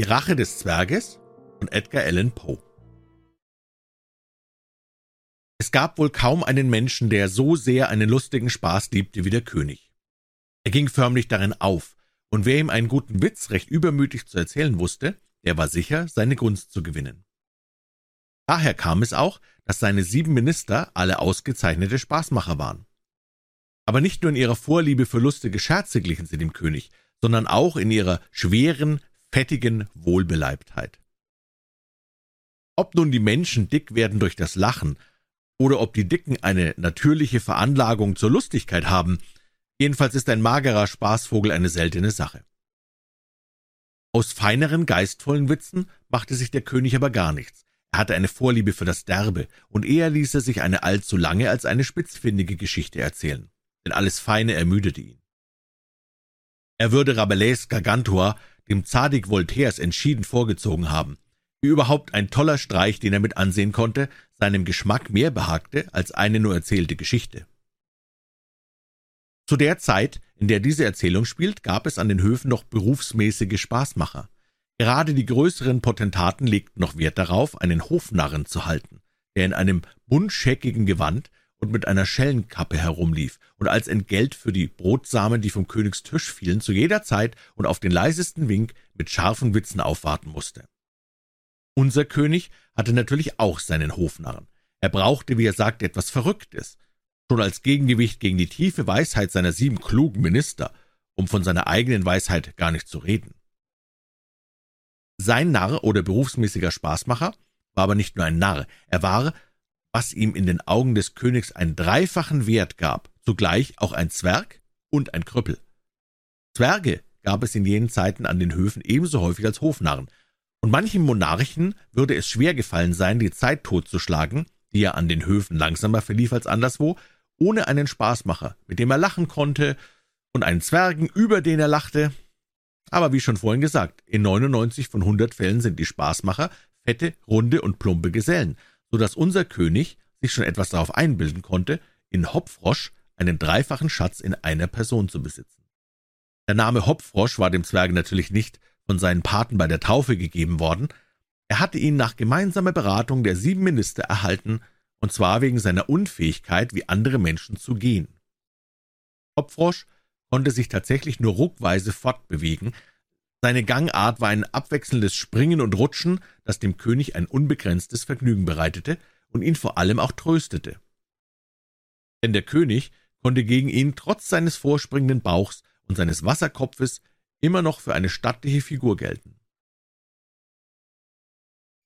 Die Rache des Zwerges von Edgar Allan Poe Es gab wohl kaum einen Menschen, der so sehr einen lustigen Spaß liebte wie der König. Er ging förmlich darin auf, und wer ihm einen guten Witz recht übermütig zu erzählen wusste, der war sicher, seine Gunst zu gewinnen. Daher kam es auch, dass seine sieben Minister alle ausgezeichnete Spaßmacher waren. Aber nicht nur in ihrer Vorliebe für lustige Scherze glichen sie dem König, sondern auch in ihrer schweren, fettigen Wohlbeleibtheit. Ob nun die Menschen dick werden durch das Lachen, oder ob die Dicken eine natürliche Veranlagung zur Lustigkeit haben, jedenfalls ist ein magerer Spaßvogel eine seltene Sache. Aus feineren, geistvollen Witzen machte sich der König aber gar nichts. Er hatte eine Vorliebe für das Derbe, und eher ließ er sich eine allzu lange als eine spitzfindige Geschichte erzählen, denn alles Feine ermüdete ihn. Er würde Rabelais Gargantua dem Zadig Voltaires entschieden vorgezogen haben, wie überhaupt ein toller Streich, den er mit ansehen konnte, seinem Geschmack mehr behagte als eine nur erzählte Geschichte. Zu der Zeit, in der diese Erzählung spielt, gab es an den Höfen noch berufsmäßige Spaßmacher. Gerade die größeren Potentaten legten noch Wert darauf, einen Hofnarren zu halten, der in einem buntscheckigen Gewand und mit einer Schellenkappe herumlief und als Entgelt für die Brotsamen, die vom Königs Tisch fielen, zu jeder Zeit und auf den leisesten Wink mit scharfen Witzen aufwarten musste. Unser König hatte natürlich auch seinen Hofnarren. Er brauchte, wie er sagte, etwas Verrücktes, schon als Gegengewicht gegen die tiefe Weisheit seiner sieben klugen Minister, um von seiner eigenen Weisheit gar nicht zu reden. Sein Narr oder berufsmäßiger Spaßmacher war aber nicht nur ein Narr, er war, was ihm in den Augen des Königs einen dreifachen Wert gab, zugleich auch ein Zwerg und ein Krüppel. Zwerge gab es in jenen Zeiten an den Höfen ebenso häufig als Hofnarren, und manchem Monarchen würde es schwer gefallen sein, die Zeit totzuschlagen, die er an den Höfen langsamer verlief als anderswo, ohne einen Spaßmacher, mit dem er lachen konnte, und einen Zwergen, über den er lachte. Aber wie schon vorhin gesagt, in 99 von 100 Fällen sind die Spaßmacher fette, runde und plumpe Gesellen, so dass unser König sich schon etwas darauf einbilden konnte, in Hopfrosch einen dreifachen Schatz in einer Person zu besitzen. Der Name Hopfrosch war dem Zwerge natürlich nicht von seinen Paten bei der Taufe gegeben worden, er hatte ihn nach gemeinsamer Beratung der sieben Minister erhalten, und zwar wegen seiner Unfähigkeit, wie andere Menschen zu gehen. Hopfrosch konnte sich tatsächlich nur ruckweise fortbewegen, seine Gangart war ein abwechselndes Springen und Rutschen, das dem König ein unbegrenztes Vergnügen bereitete und ihn vor allem auch tröstete. Denn der König konnte gegen ihn trotz seines vorspringenden Bauchs und seines Wasserkopfes immer noch für eine stattliche Figur gelten.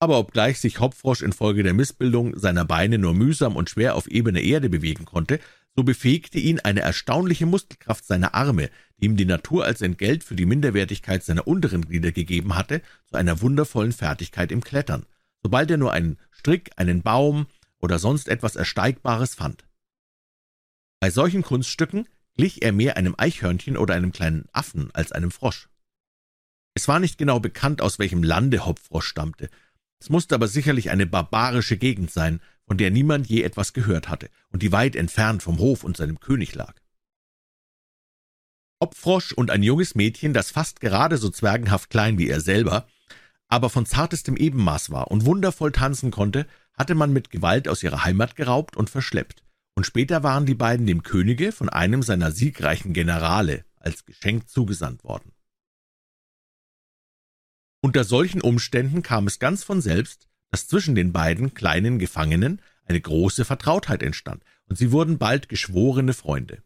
Aber obgleich sich Hopfrosch infolge der Missbildung seiner Beine nur mühsam und schwer auf ebener Erde bewegen konnte, so befähigte ihn eine erstaunliche Muskelkraft seiner Arme, die ihm die Natur als Entgelt für die Minderwertigkeit seiner unteren Glieder gegeben hatte, zu einer wundervollen Fertigkeit im Klettern, sobald er nur einen Strick, einen Baum oder sonst etwas Ersteigbares fand. Bei solchen Kunststücken glich er mehr einem Eichhörnchen oder einem kleinen Affen als einem Frosch. Es war nicht genau bekannt, aus welchem Lande Hopfrosch stammte. Es musste aber sicherlich eine barbarische Gegend sein, von der niemand je etwas gehört hatte und die weit entfernt vom Hof und seinem König lag. Hopfrosch und ein junges Mädchen, das fast gerade so zwergenhaft klein wie er selber, aber von zartestem Ebenmaß war und wundervoll tanzen konnte, hatte man mit Gewalt aus ihrer Heimat geraubt und verschleppt und später waren die beiden dem Könige von einem seiner siegreichen Generale als Geschenk zugesandt worden. Unter solchen Umständen kam es ganz von selbst, dass zwischen den beiden kleinen Gefangenen eine große Vertrautheit entstand, und sie wurden bald geschworene Freunde.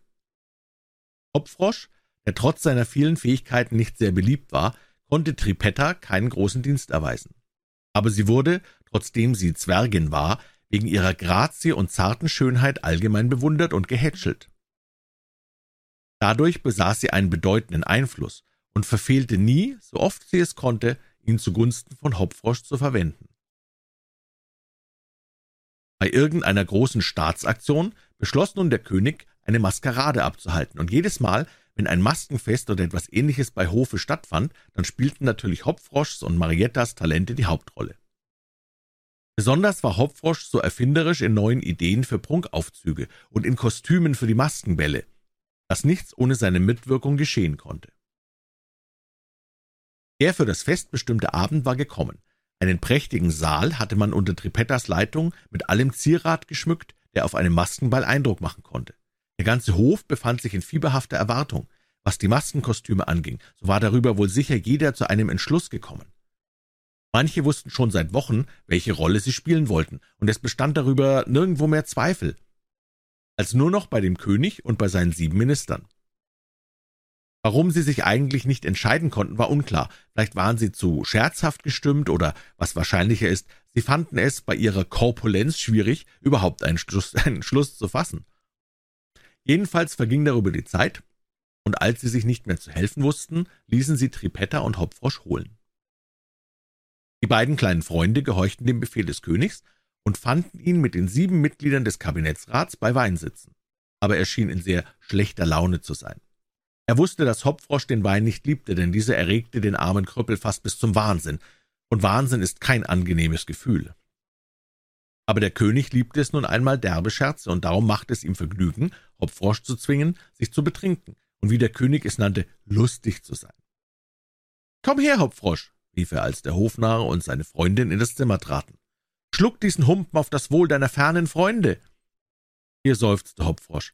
Hopfrosch, der trotz seiner vielen Fähigkeiten nicht sehr beliebt war, konnte Tripetta keinen großen Dienst erweisen. Aber sie wurde, trotzdem sie Zwergin war, wegen ihrer Grazie und zarten Schönheit allgemein bewundert und gehätschelt. Dadurch besaß sie einen bedeutenden Einfluss und verfehlte nie, so oft sie es konnte, ihn zugunsten von Hopfrosch zu verwenden. Bei irgendeiner großen Staatsaktion beschloss nun der König, eine Maskerade abzuhalten, und jedes Mal, wenn ein Maskenfest oder etwas ähnliches bei Hofe stattfand, dann spielten natürlich Hopfroschs und Mariettas Talente die Hauptrolle. Besonders war Hopfrosch so erfinderisch in neuen Ideen für Prunkaufzüge und in Kostümen für die Maskenbälle, dass nichts ohne seine Mitwirkung geschehen konnte. Der für das Fest bestimmte Abend war gekommen. Einen prächtigen Saal hatte man unter Tripettas Leitung mit allem Zierat geschmückt, der auf einem Maskenball Eindruck machen konnte. Der ganze Hof befand sich in fieberhafter Erwartung. Was die Maskenkostüme anging, so war darüber wohl sicher jeder zu einem Entschluss gekommen. Manche wussten schon seit Wochen, welche Rolle sie spielen wollten, und es bestand darüber nirgendwo mehr Zweifel, als nur noch bei dem König und bei seinen sieben Ministern. Warum sie sich eigentlich nicht entscheiden konnten, war unklar. Vielleicht waren sie zu scherzhaft gestimmt oder, was wahrscheinlicher ist, sie fanden es bei ihrer Korpulenz schwierig, überhaupt einen Schluss, einen Schluss zu fassen. Jedenfalls verging darüber die Zeit, und als sie sich nicht mehr zu helfen wussten, ließen sie Tripetta und Hopfrosch holen. Die beiden kleinen Freunde gehorchten dem Befehl des Königs und fanden ihn mit den sieben Mitgliedern des Kabinettsrats bei Wein sitzen. Aber er schien in sehr schlechter Laune zu sein. Er wusste, dass Hopfrosch den Wein nicht liebte, denn dieser erregte den armen Krüppel fast bis zum Wahnsinn, und Wahnsinn ist kein angenehmes Gefühl. Aber der König liebte es nun einmal derbe Scherze, und darum machte es ihm Vergnügen, Hopfrosch zu zwingen, sich zu betrinken, und wie der König es nannte, lustig zu sein. Komm her, Hopfrosch, rief er, als der Hofnarr und seine Freundin in das Zimmer traten. Schluck diesen Humpen auf das Wohl deiner fernen Freunde. Hier seufzte Hopfrosch.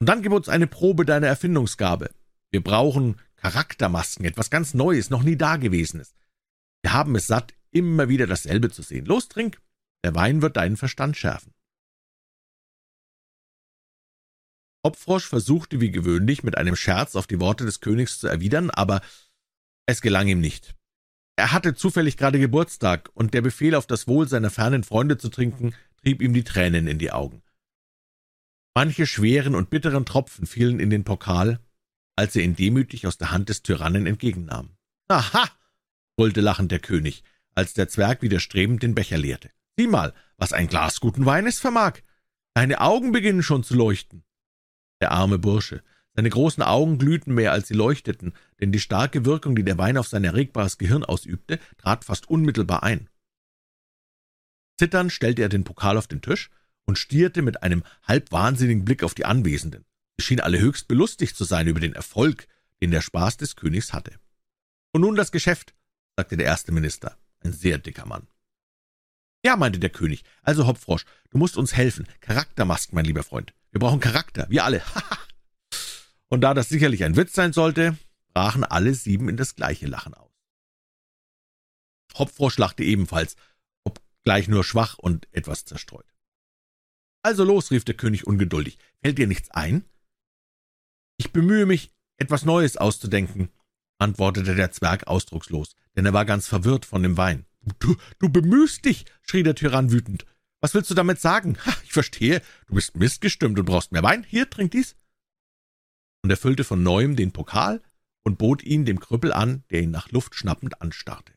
Und dann gib uns eine Probe deiner Erfindungsgabe. Wir brauchen Charaktermasken, etwas ganz Neues, noch nie dagewesenes. Wir haben es satt, immer wieder dasselbe zu sehen. Los, trink. Der Wein wird deinen Verstand schärfen. Hopfrosch versuchte wie gewöhnlich mit einem Scherz auf die Worte des Königs zu erwidern, aber es gelang ihm nicht. Er hatte zufällig gerade Geburtstag, und der Befehl, auf das Wohl seiner fernen Freunde zu trinken, trieb ihm die Tränen in die Augen. Manche schweren und bitteren Tropfen fielen in den Pokal, als er ihn demütig aus der Hand des Tyrannen entgegennahm. Aha! brüllte lachend der König, als der Zwerg widerstrebend den Becher leerte. Sieh mal, was ein Glas guten Weines vermag. Deine Augen beginnen schon zu leuchten. Der arme Bursche, seine großen Augen glühten mehr, als sie leuchteten, denn die starke Wirkung, die der Wein auf sein erregbares Gehirn ausübte, trat fast unmittelbar ein. Zitternd stellte er den Pokal auf den Tisch und stierte mit einem halb wahnsinnigen Blick auf die Anwesenden. Schienen alle höchst belustigt zu sein über den Erfolg, den der Spaß des Königs hatte. Und nun das Geschäft, sagte der erste Minister, ein sehr dicker Mann. Ja, meinte der König, also Hopfrosch, du musst uns helfen. Charaktermasken, mein lieber Freund. Wir brauchen Charakter, wir alle. Und da das sicherlich ein Witz sein sollte, brachen alle sieben in das gleiche Lachen aus. Hopfrosch lachte ebenfalls, obgleich nur schwach und etwas zerstreut. Also los, rief der König ungeduldig, fällt dir nichts ein? Ich bemühe mich, etwas Neues auszudenken, antwortete der Zwerg ausdruckslos, denn er war ganz verwirrt von dem Wein. Du, du bemühst dich, schrie der Tyrann wütend. Was willst du damit sagen? Ha, ich verstehe, du bist missgestimmt und brauchst mehr Wein. Hier, trink dies und er füllte von neuem den Pokal und bot ihn dem Krüppel an, der ihn nach Luft schnappend anstarrte.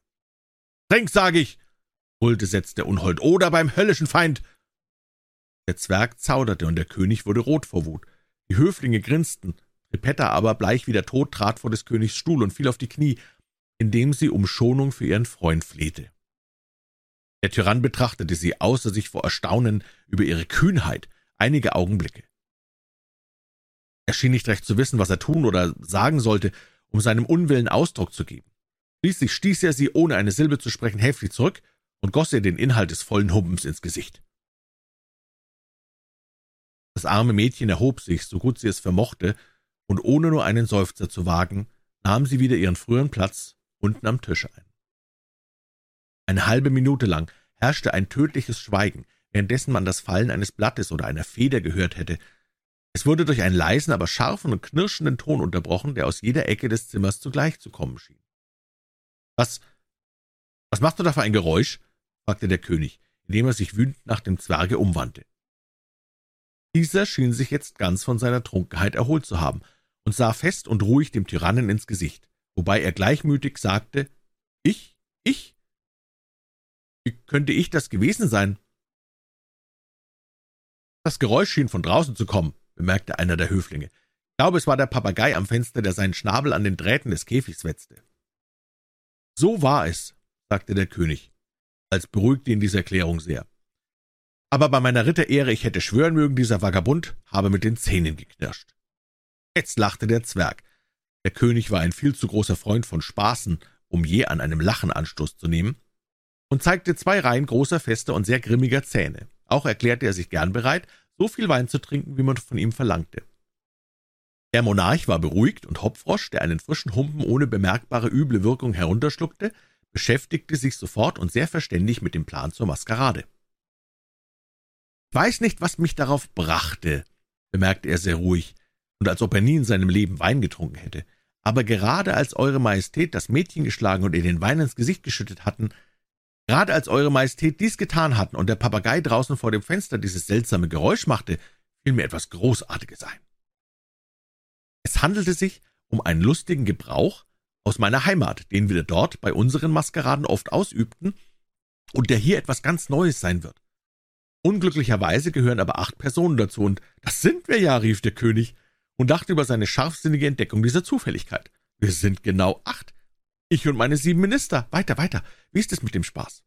Trink, sag ich, brüllte Setz der Unhold, oder beim höllischen Feind. Der Zwerg zauderte, und der König wurde rot vor Wut. Die Höflinge grinsten, Ripetta aber, bleich wie der Tod, trat vor des Königs Stuhl und fiel auf die Knie, indem sie um Schonung für ihren Freund flehte. Der Tyrann betrachtete sie außer sich vor Erstaunen über ihre Kühnheit einige Augenblicke. Er schien nicht recht zu wissen, was er tun oder sagen sollte, um seinem Unwillen Ausdruck zu geben. Schließlich stieß er sie, ohne eine Silbe zu sprechen, heftig zurück und goss ihr den Inhalt des vollen Humpens ins Gesicht. Das arme Mädchen erhob sich, so gut sie es vermochte, und ohne nur einen Seufzer zu wagen, nahm sie wieder ihren früheren Platz unten am Tisch ein. Eine halbe Minute lang herrschte ein tödliches Schweigen, währenddessen man das Fallen eines Blattes oder einer Feder gehört hätte, es wurde durch einen leisen, aber scharfen und knirschenden Ton unterbrochen, der aus jeder Ecke des Zimmers zugleich zu kommen schien. Was, was machst du da für ein Geräusch? fragte der König, indem er sich wütend nach dem Zwerge umwandte. Dieser schien sich jetzt ganz von seiner Trunkenheit erholt zu haben und sah fest und ruhig dem Tyrannen ins Gesicht, wobei er gleichmütig sagte, »Ich? Ich? Wie könnte ich das gewesen sein?« Das Geräusch schien von draußen zu kommen, bemerkte einer der Höflinge. Ich glaube, es war der Papagei am Fenster, der seinen Schnabel an den Drähten des Käfigs wetzte. So war es, sagte der König, als beruhigte ihn diese Erklärung sehr. Aber bei meiner Ritterehre, ich hätte schwören mögen, dieser Vagabund habe mit den Zähnen geknirscht. Jetzt lachte der Zwerg. Der König war ein viel zu großer Freund von Spaßen, um je an einem Lachen Anstoß zu nehmen, und zeigte zwei Reihen großer, fester und sehr grimmiger Zähne. Auch erklärte er sich gern bereit, so viel Wein zu trinken, wie man von ihm verlangte. Der Monarch war beruhigt, und Hopfrosch, der einen frischen Humpen ohne bemerkbare üble Wirkung herunterschluckte, beschäftigte sich sofort und sehr verständig mit dem Plan zur Maskerade. »Ich weiß nicht, was mich darauf brachte«, bemerkte er sehr ruhig, und als ob er nie in seinem Leben Wein getrunken hätte, »aber gerade als Eure Majestät das Mädchen geschlagen und ihr den Wein ins Gesicht geschüttet hatten, Gerade als Eure Majestät dies getan hatten und der Papagei draußen vor dem Fenster dieses seltsame Geräusch machte, fiel mir etwas Großartiges ein. Es handelte sich um einen lustigen Gebrauch aus meiner Heimat, den wir dort bei unseren Maskeraden oft ausübten und der hier etwas ganz Neues sein wird. Unglücklicherweise gehören aber acht Personen dazu, und das sind wir ja, rief der König und dachte über seine scharfsinnige Entdeckung dieser Zufälligkeit. Wir sind genau acht. Ich und meine sieben Minister. Weiter, weiter. Wie ist es mit dem Spaß?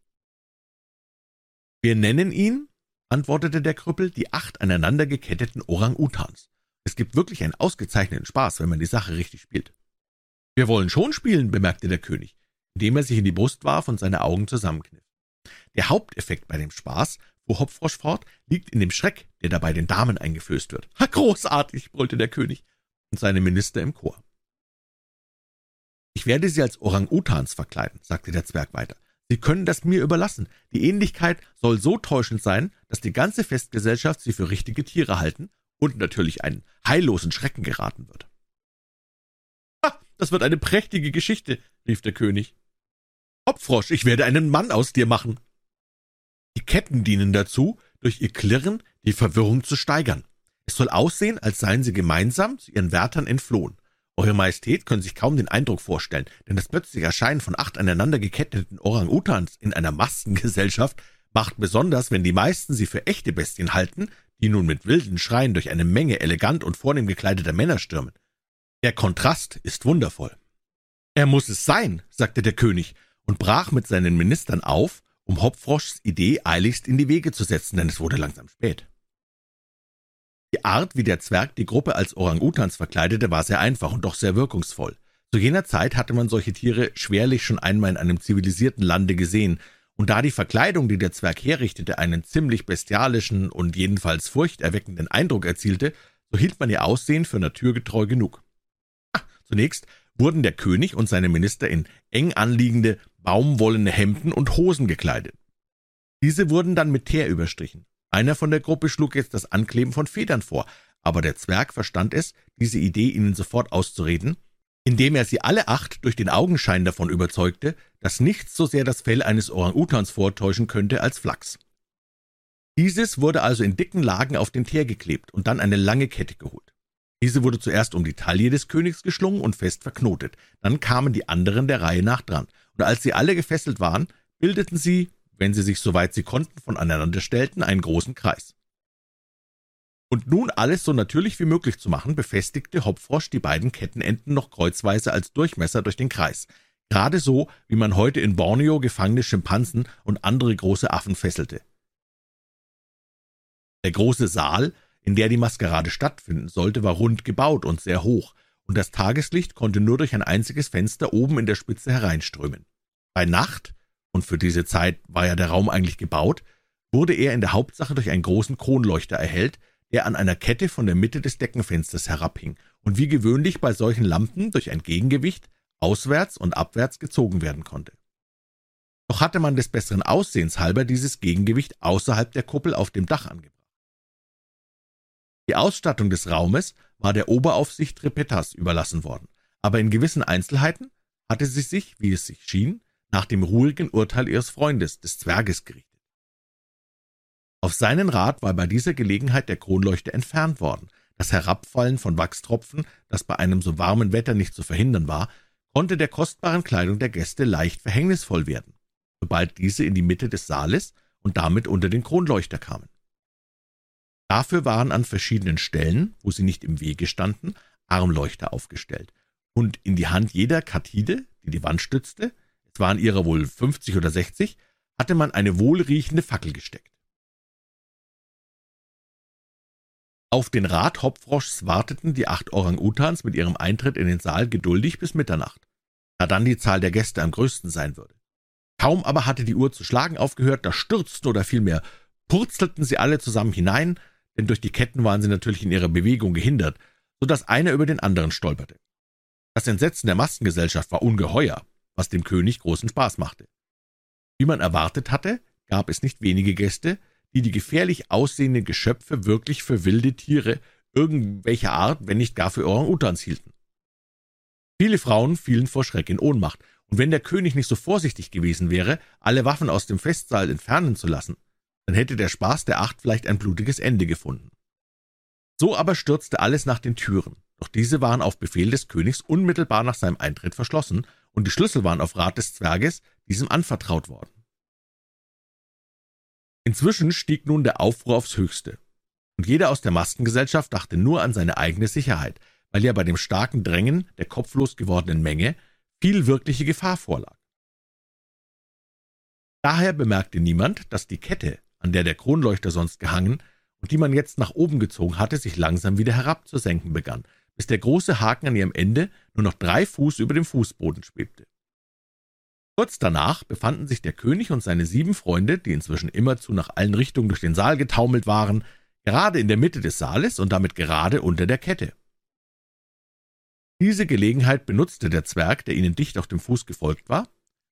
Wir nennen ihn, antwortete der Krüppel, die acht aneinander geketteten Orang-Utans. Es gibt wirklich einen ausgezeichneten Spaß, wenn man die Sache richtig spielt. Wir wollen schon spielen, bemerkte der König, indem er sich in die Brust warf und seine Augen zusammenkniff. Der Haupteffekt bei dem Spaß, fuhr Hopfrosch fort, liegt in dem Schreck, der dabei den Damen eingeflößt wird. Ha, großartig, brüllte der König und seine Minister im Chor. Ich werde Sie als Orang-Utans verkleiden, sagte der Zwerg weiter. Sie können das mir überlassen. Die Ähnlichkeit soll so täuschend sein, dass die ganze Festgesellschaft Sie für richtige Tiere halten und natürlich einen heillosen Schrecken geraten wird. »Ha, das wird eine prächtige Geschichte«, rief der König. »Hopfrosch, ich werde einen Mann aus dir machen.« Die Ketten dienen dazu, durch ihr Klirren die Verwirrung zu steigern. Es soll aussehen, als seien sie gemeinsam zu ihren Wärtern entflohen. Eure Majestät können sich kaum den Eindruck vorstellen, denn das plötzliche Erscheinen von acht aneinander geketteten Orang-Utans in einer Maskengesellschaft macht besonders, wenn die meisten sie für echte Bestien halten, die nun mit wilden Schreien durch eine Menge elegant und vornehm gekleideter Männer stürmen. Der Kontrast ist wundervoll. Er muss es sein, sagte der König und brach mit seinen Ministern auf, um Hopfroschs Idee eiligst in die Wege zu setzen, denn es wurde langsam spät. Die Art, wie der Zwerg die Gruppe als Orang-Utans verkleidete, war sehr einfach und doch sehr wirkungsvoll. Zu jener Zeit hatte man solche Tiere schwerlich schon einmal in einem zivilisierten Lande gesehen, und da die Verkleidung, die der Zwerg herrichtete, einen ziemlich bestialischen und jedenfalls furchterweckenden Eindruck erzielte, so hielt man ihr Aussehen für naturgetreu genug. Ah, zunächst wurden der König und seine Minister in eng anliegende, baumwollene Hemden und Hosen gekleidet. Diese wurden dann mit Teer überstrichen. Einer von der Gruppe schlug jetzt das Ankleben von Federn vor, aber der Zwerg verstand es, diese Idee ihnen sofort auszureden, indem er sie alle acht durch den Augenschein davon überzeugte, dass nichts so sehr das Fell eines Orang-Utans vortäuschen könnte als Flachs. Dieses wurde also in dicken Lagen auf den Teer geklebt und dann eine lange Kette geholt. Diese wurde zuerst um die Taille des Königs geschlungen und fest verknotet, dann kamen die anderen der Reihe nach dran, und als sie alle gefesselt waren, bildeten sie, wenn sie sich soweit sie konnten von aneinander stellten, einen großen Kreis. Und nun alles so natürlich wie möglich zu machen, befestigte Hopfrosch die beiden Kettenenden noch kreuzweise als Durchmesser durch den Kreis, gerade so, wie man heute in Borneo gefangene Schimpansen und andere große Affen fesselte. Der große Saal, in der die Maskerade stattfinden sollte, war rund gebaut und sehr hoch, und das Tageslicht konnte nur durch ein einziges Fenster oben in der Spitze hereinströmen. Bei Nacht und für diese Zeit war ja der Raum eigentlich gebaut, wurde er in der Hauptsache durch einen großen Kronleuchter erhellt, der an einer Kette von der Mitte des Deckenfensters herabhing und wie gewöhnlich bei solchen Lampen durch ein Gegengewicht auswärts und abwärts gezogen werden konnte. Doch hatte man des besseren Aussehens halber dieses Gegengewicht außerhalb der Kuppel auf dem Dach angebracht. Die Ausstattung des Raumes war der Oberaufsicht Repetas überlassen worden, aber in gewissen Einzelheiten hatte sie sich, wie es sich schien, nach dem ruhigen Urteil ihres Freundes, des Zwerges, gerichtet. Auf seinen Rat war bei dieser Gelegenheit der Kronleuchter entfernt worden. Das Herabfallen von Wachstropfen, das bei einem so warmen Wetter nicht zu verhindern war, konnte der kostbaren Kleidung der Gäste leicht verhängnisvoll werden, sobald diese in die Mitte des Saales und damit unter den Kronleuchter kamen. Dafür waren an verschiedenen Stellen, wo sie nicht im Wege standen, Armleuchter aufgestellt, und in die Hand jeder Katide, die die Wand stützte, es waren ihrer wohl fünfzig oder sechzig, hatte man eine wohlriechende Fackel gesteckt. Auf den Rat Hopfroschs warteten die acht Orang-Utans mit ihrem Eintritt in den Saal geduldig bis Mitternacht. da dann die Zahl der Gäste am größten sein würde. Kaum aber hatte die Uhr zu schlagen aufgehört, da stürzten oder vielmehr purzelten sie alle zusammen hinein, denn durch die Ketten waren sie natürlich in ihrer Bewegung gehindert, so dass einer über den anderen stolperte. Das Entsetzen der Maskengesellschaft war ungeheuer, was dem König großen Spaß machte. Wie man erwartet hatte, gab es nicht wenige Gäste, die die gefährlich aussehenden Geschöpfe wirklich für wilde Tiere irgendwelcher Art, wenn nicht gar für Orang-Utans hielten. Viele Frauen fielen vor Schreck in Ohnmacht, und wenn der König nicht so vorsichtig gewesen wäre, alle Waffen aus dem Festsaal entfernen zu lassen, dann hätte der Spaß der Acht vielleicht ein blutiges Ende gefunden. So aber stürzte alles nach den Türen, doch diese waren auf Befehl des Königs unmittelbar nach seinem Eintritt verschlossen, und die Schlüssel waren auf Rat des Zwerges diesem anvertraut worden. Inzwischen stieg nun der Aufruhr aufs Höchste, und jeder aus der Maskengesellschaft dachte nur an seine eigene Sicherheit, weil ja bei dem starken Drängen der kopflos gewordenen Menge viel wirkliche Gefahr vorlag. Daher bemerkte niemand, dass die Kette, an der der Kronleuchter sonst gehangen und die man jetzt nach oben gezogen hatte, sich langsam wieder herabzusenken begann, bis der große Haken an ihrem Ende nur noch drei Fuß über dem Fußboden schwebte. Kurz danach befanden sich der König und seine sieben Freunde, die inzwischen immerzu nach allen Richtungen durch den Saal getaumelt waren, gerade in der Mitte des Saales und damit gerade unter der Kette. Diese Gelegenheit benutzte der Zwerg, der ihnen dicht auf dem Fuß gefolgt war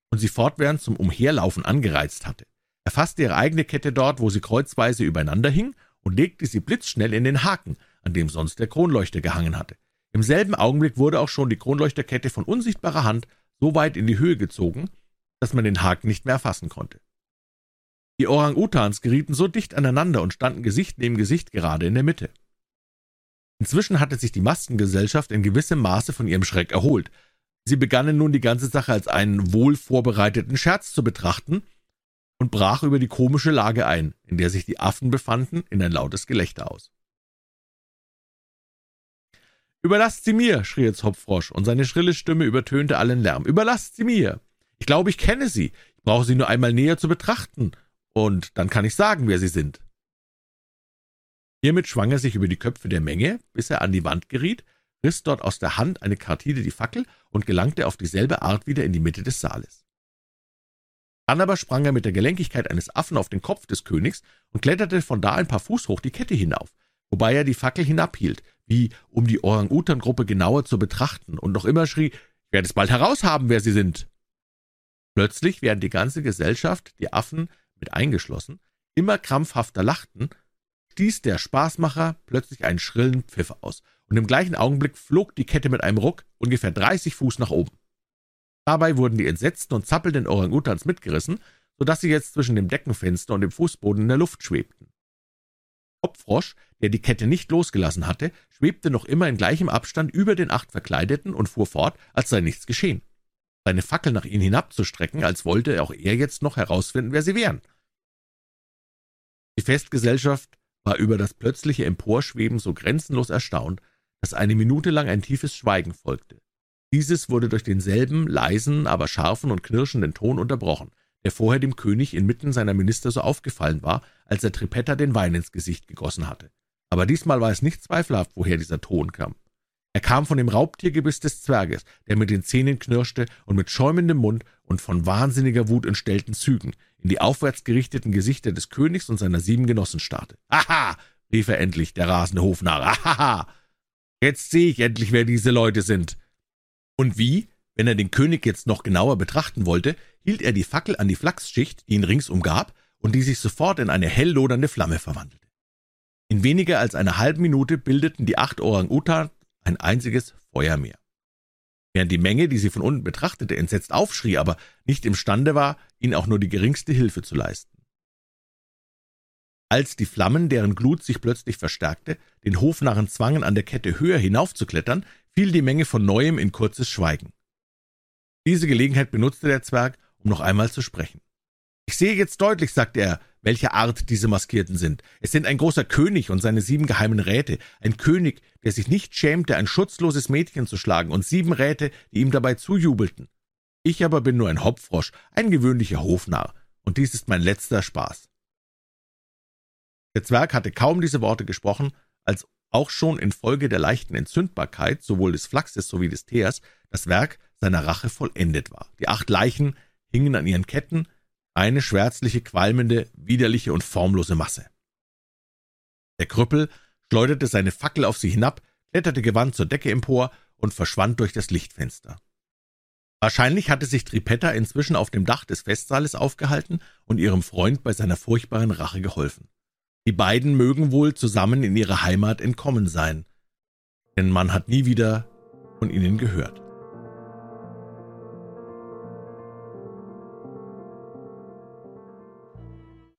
und sie fortwährend zum Umherlaufen angereizt hatte. Er fasste ihre eigene Kette dort, wo sie kreuzweise übereinander hing, und legte sie blitzschnell in den Haken, an dem sonst der Kronleuchter gehangen hatte. Im selben Augenblick wurde auch schon die Kronleuchterkette von unsichtbarer Hand so weit in die Höhe gezogen, dass man den Haken nicht mehr erfassen konnte. Die Orang-Utans gerieten so dicht aneinander und standen Gesicht neben Gesicht gerade in der Mitte. Inzwischen hatte sich die Maskengesellschaft in gewissem Maße von ihrem Schreck erholt. Sie begannen nun die ganze Sache als einen wohl vorbereiteten Scherz zu betrachten und brach über die komische Lage ein, in der sich die Affen befanden, in ein lautes Gelächter aus. Überlasst sie mir, schrie jetzt Hopfrosch, und seine schrille Stimme übertönte allen Lärm. Überlasst sie mir. Ich glaube, ich kenne sie. Ich brauche sie nur einmal näher zu betrachten, und dann kann ich sagen, wer sie sind. Hiermit schwang er sich über die Köpfe der Menge, bis er an die Wand geriet, riss dort aus der Hand eine Kartide die Fackel und gelangte auf dieselbe Art wieder in die Mitte des Saales. Dann aber sprang er mit der Gelenkigkeit eines Affen auf den Kopf des Königs und kletterte von da ein paar Fuß hoch die Kette hinauf, wobei er die Fackel hinabhielt, wie um die Orang-Utan-Gruppe genauer zu betrachten, und noch immer schrie, ich werde es bald heraushaben, wer Sie sind. Plötzlich, während die ganze Gesellschaft, die Affen mit eingeschlossen, immer krampfhafter lachten, stieß der Spaßmacher plötzlich einen schrillen Pfiff aus, und im gleichen Augenblick flog die Kette mit einem Ruck ungefähr dreißig Fuß nach oben. Dabei wurden die entsetzten und zappelnden Orang-Utans mitgerissen, so dass sie jetzt zwischen dem Deckenfenster und dem Fußboden in der Luft schwebten. Kopfrosch, der die Kette nicht losgelassen hatte, schwebte noch immer in gleichem Abstand über den acht Verkleideten und fuhr fort, als sei nichts geschehen. Seine Fackel nach ihnen hinabzustrecken, als wollte auch er jetzt noch herausfinden, wer sie wären. Die Festgesellschaft war über das plötzliche Emporschweben so grenzenlos erstaunt, dass eine Minute lang ein tiefes Schweigen folgte. Dieses wurde durch denselben leisen, aber scharfen und knirschenden Ton unterbrochen, der vorher dem König inmitten seiner Minister so aufgefallen war, als er Trippetta den Wein ins Gesicht gegossen hatte. Aber diesmal war es nicht zweifelhaft, woher dieser Ton kam. Er kam von dem Raubtiergebiss des Zwerges, der mit den Zähnen knirschte und mit schäumendem Mund und von wahnsinniger Wut entstellten Zügen in die aufwärts gerichteten Gesichter des Königs und seiner sieben Genossen starrte. »Aha!« rief er endlich, der rasende Hofnarr. »Aha! Jetzt sehe ich endlich, wer diese Leute sind!« Und wie, wenn er den König jetzt noch genauer betrachten wollte, hielt er die Fackel an die Flachsschicht, die ihn rings umgab und die sich sofort in eine hell lodernde Flamme verwandelte. In weniger als einer halben Minute bildeten die acht Orang-Utan ein einziges Feuermeer während die Menge, die sie von unten betrachtete, entsetzt aufschrie, aber nicht imstande war, ihnen auch nur die geringste Hilfe zu leisten. Als die Flammen, deren Glut sich plötzlich verstärkte, den Hofnarren zwangen, an der Kette höher hinaufzuklettern, fiel die Menge von neuem in kurzes Schweigen. Diese Gelegenheit benutzte der Zwerg, um noch einmal zu sprechen. Ich sehe jetzt deutlich, sagte er, welche Art diese Maskierten sind. Es sind ein großer König und seine sieben geheimen Räte, ein König, der sich nicht schämte, ein schutzloses Mädchen zu schlagen, und sieben Räte, die ihm dabei zujubelten. Ich aber bin nur ein Hopfrosch, ein gewöhnlicher Hofnarr, und dies ist mein letzter Spaß. Der Zwerg hatte kaum diese Worte gesprochen, als auch schon infolge der leichten Entzündbarkeit sowohl des Flachses sowie des Teers das Werk seiner Rache vollendet war. Die acht Leichen hingen an ihren Ketten, eine schwärzliche, qualmende, widerliche und formlose Masse. Der Krüppel schleuderte seine Fackel auf sie hinab, kletterte gewandt zur Decke empor und verschwand durch das Lichtfenster. Wahrscheinlich hatte sich Tripetta inzwischen auf dem Dach des Festsaales aufgehalten und ihrem Freund bei seiner furchtbaren Rache geholfen. Die beiden mögen wohl zusammen in ihre Heimat entkommen sein, denn man hat nie wieder von ihnen gehört.